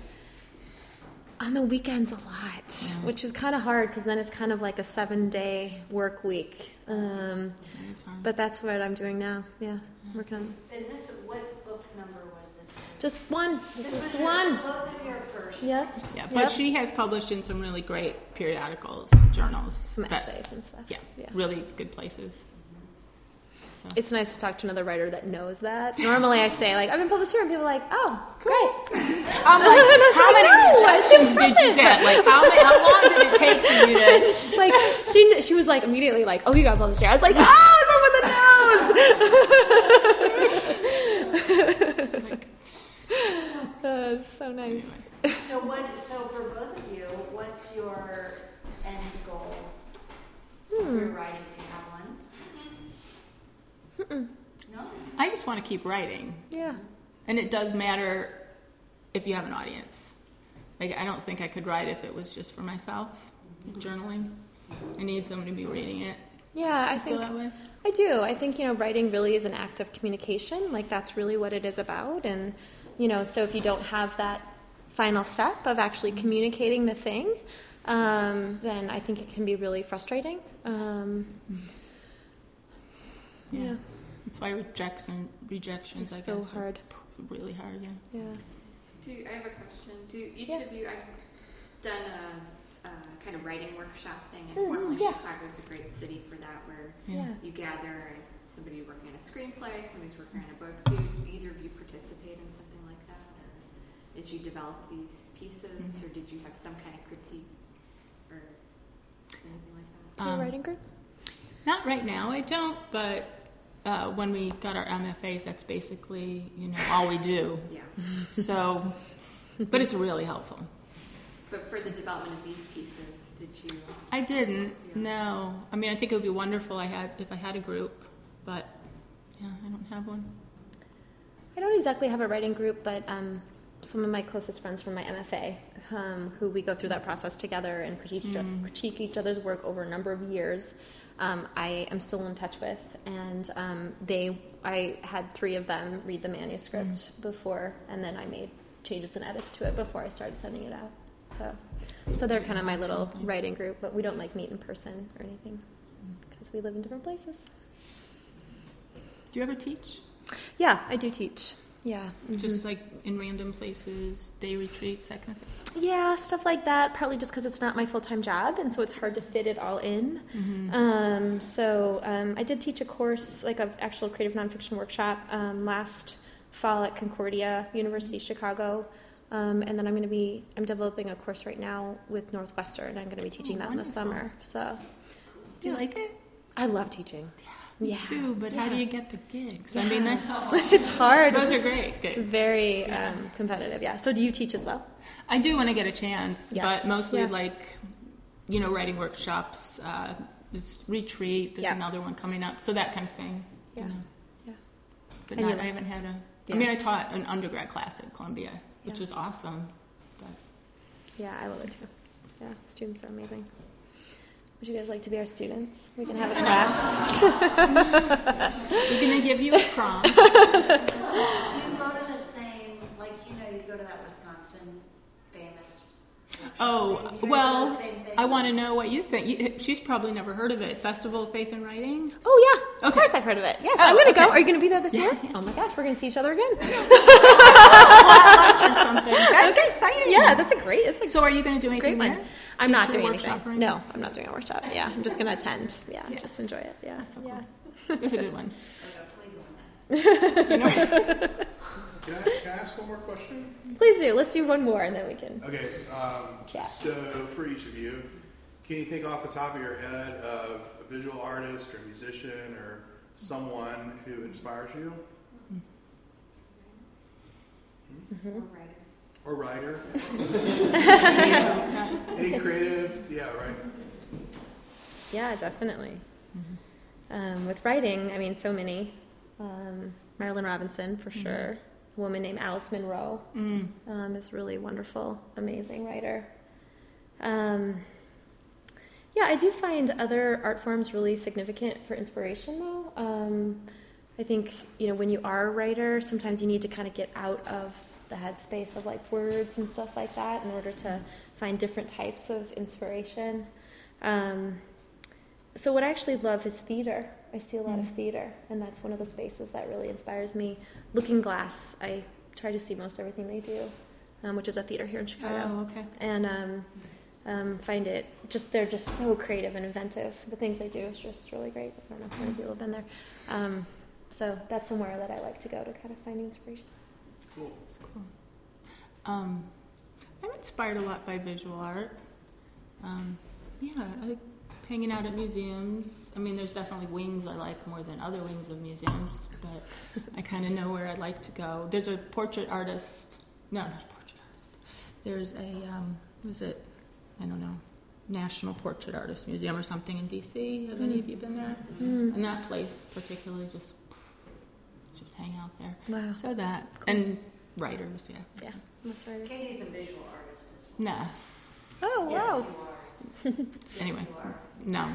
On the weekends, a lot, which is kind of hard because then it's kind of like a seven day work week. Um, hard. but that's what I'm doing now. Yeah, working on Is this, what book number was this? Just one. This is one. Both of your first. Yep. yeah, but Yep. she has published in some really great periodicals and journals. Some that- essays and stuff. yeah, Yeah. really good places. So. It's nice to talk to another writer that knows that. Normally, I say like I've been published here, and people are like, "Oh, great." I'm like, how many oh, rejections did you get? Like, how, many, how long did it take for you to? like she she was like immediately like, "Oh, you got published here." I was like, "Oh, someone that knows." That's so nice. So what, so for both of you, what's your end goal for your writing, if you have one? No? I just want to keep writing, Yeah. and it does matter if you have an audience. Like, I don't think I could write if it was just for myself, mm-hmm. journaling. I need someone to be reading it. Yeah, I I feel think that way. I do. I think, you know, writing really is an act of communication. Like, that's really what it is about. And, you know, so if you don't have that final step of actually communicating the thing, um, then I think it can be really frustrating. Um, Yeah. yeah. That's why rejection, rejections, It's I so guess, hard. are really hard. Yeah. Yeah. Do I have a question? Do each Yeah. of you? I've done a, a kind of writing workshop thing, and Mhm, formerly yeah. Chicago's a great city for that, where Yeah. you gather and somebody working on a screenplay, somebody's working on a book. Do either of you participate in something like that, or did you develop these pieces, Mm-hmm. or did you have some kind of critique, or anything like that? Do Um, a writing group? Not right now, I don't. But uh, when we got our MFAs, that's basically you know all we do. Yeah, So, but it's really helpful. but for the development of these pieces, did you? I didn't. Yeah. No. I mean, I think it would be wonderful I had if I had a group, but yeah, I don't have one. I don't exactly have a writing group, but um, some of my closest friends from my MFA, um, who we go through that process together and critique, each- critique each other's work over a number of years, um, I am still in touch with, and um, they, I had three of them read the manuscript before, and then I made changes and edits to it before I started sending it out. So, so they're kind of my little Something. writing group, but we don't like meet in person or anything because we live in different places. Do you ever teach? Yeah, I do teach. Yeah. Just like in random places, day retreats, that kind of thing. Yeah, stuff like that. Partly just because it's not my full time job, and so it's hard to fit it all in. Um, so um, I did teach a course, like an actual creative nonfiction workshop, um, last fall at Concordia University, Chicago. Um, and then I'm going to be I'm developing a course right now with Northwestern. I'm going to be teaching Oh, that in the summer. So Do you like it? I love teaching. Me Yeah. too. But how do you get the gigs? I mean, that's it's hard. those are great. It's very Yeah. um, competitive. Yeah. So do you teach as well? I do when I get a chance, Yeah. but mostly Yeah. like, you know, writing workshops, uh, this retreat, there's Yeah. another one coming up, so that kind of thing. Yeah. You know. Yeah. But not, I haven't had a. I Yeah. mean, I taught an undergrad class at Columbia, which Yeah. was awesome. But Yeah, I love it too. Yeah, students are amazing. Would you guys like to be our students? We can have a class. we're gonna give you a prom. Do you go to the same, like, you know, you go to that Wisconsin famous. Oh Do you go to well, the same thing? I want to know what you think. You, she's probably never heard of it. Festival of Faith and Writing. Oh yeah, of Okay. course I've heard of it. Yes, Oh, I'm gonna go. Are you gonna be there this year? Oh my gosh, we're gonna see each other again. Lunch or something. That's exciting. yeah, that's a great. It's a So, are you going to do anything great one. there? I'm not doing anything. anything? No, I'm not doing a workshop. Yeah, I'm just gonna attend. Yeah, Yeah. just enjoy it. Yeah, That's so yeah. cool. There's a good one. Can I, can I ask one more question? Please do. Let's do one more, and then we can. Okay, um, Chat. so for each of you, can you think off the top of your head of a visual artist or musician or someone who inspires you Or writer. or writer? Any creative? Yeah, right. Yeah, definitely. Um, with writing, I mean, so many. Um, Marilynne Robinson, for sure. Woman named Alice Munro Mm. um, is really wonderful, amazing writer. Um, yeah, I do find other art forms really significant for inspiration, though. Um, I think you know when you are a writer, sometimes you need to kind of get out of the headspace of like words and stuff like that in order to find different types of inspiration. Um, so what I actually love is theater. I see a lot of theater, and that's one of the spaces that really inspires me. Lookingglass, I try to see most everything they do, um, which is a theater here in Chicago. Oh, okay. And um, um, find it just they're just so creative and inventive. The things they do is just really great. I don't know how many people have been there. Um, so that's somewhere that I like to go to kind of find inspiration. Cool. That's cool. Um, I'm inspired a lot by visual art. Um, yeah, I like hanging out at museums. I mean, there's definitely wings I like more than other wings of museums, but I kind of know where I'd like to go. There's a portrait artist. No, not a portrait artist. There's a, um, was it, I don't know, National Portrait Artist Museum or something in D.C. Have any of you been there? And that place particularly just, just hang out there. Wow. So that and writers, yeah. Yeah, that's right. Katie's a visual artist as well. Nah. Oh wow. Anyway, no. no,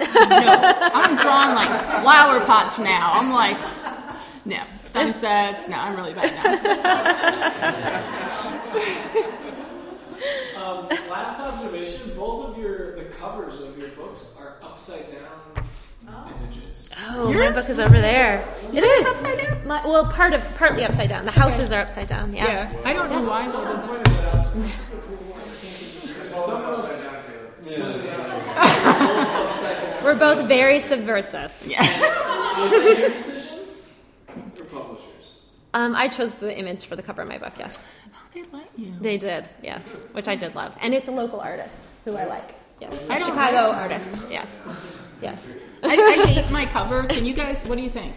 I'm drawing like flower pots now. I'm like, no sunsets. No, I'm really bad now. Um, last observation: both of your the covers of your books are upside down images. Oh, my book is over there. It is upside down. My, well, part of partly upside down. The houses are upside down. Yeah. Yeah, I don't know why. they did Someone that. pointed that out. to me. Some of upside down, Caleb. upside down. We're both very subversive. Was that your decisions or publishers? Um, I chose the image for the cover of my book. Yes, Oh, they let you. they did. Yes, which I did love, and it's a local artist who I like. Yes, I don't Chicago like- artist. Yes, yes. I, I hate my cover. Can you guys? What do you think?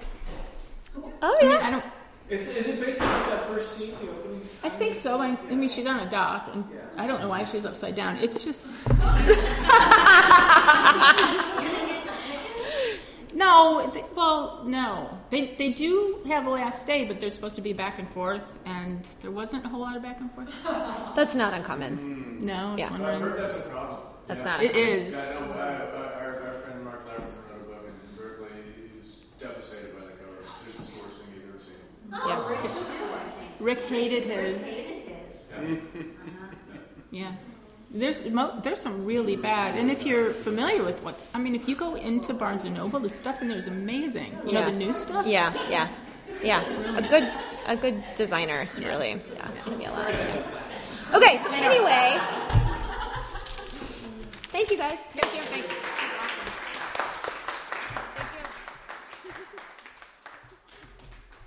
Oh I mean, yeah. I don't. Is, is it based on that first scene, the opening scene? I think so. I, I mean, she's on a dock, and I don't know why she's upside down. It's just. no, they, well, no. They they do have a last day, but they're supposed to be back and forth, and there wasn't a whole lot of back and forth. That's not uncommon. No, I was Yeah. I've heard that's a problem. That's Yeah. not. It uncommon. is. Yeah, I know, uh, our, our friend Mark Laverton wrote a book in Berkeley. He was devastated by the cover. It's the worst thing he's ever seen. Yeah. Rick hated his. Yeah. There's mo- there's some really bad, and if you're familiar with what's, I mean, if you go into Barnes and Noble, the stuff in there is amazing. You know the new stuff. Yeah, yeah, yeah. A good, a good designer is really, yeah, it's gonna be a lot. yeah. Okay, so anyway, thank you guys. Thank you. Thanks.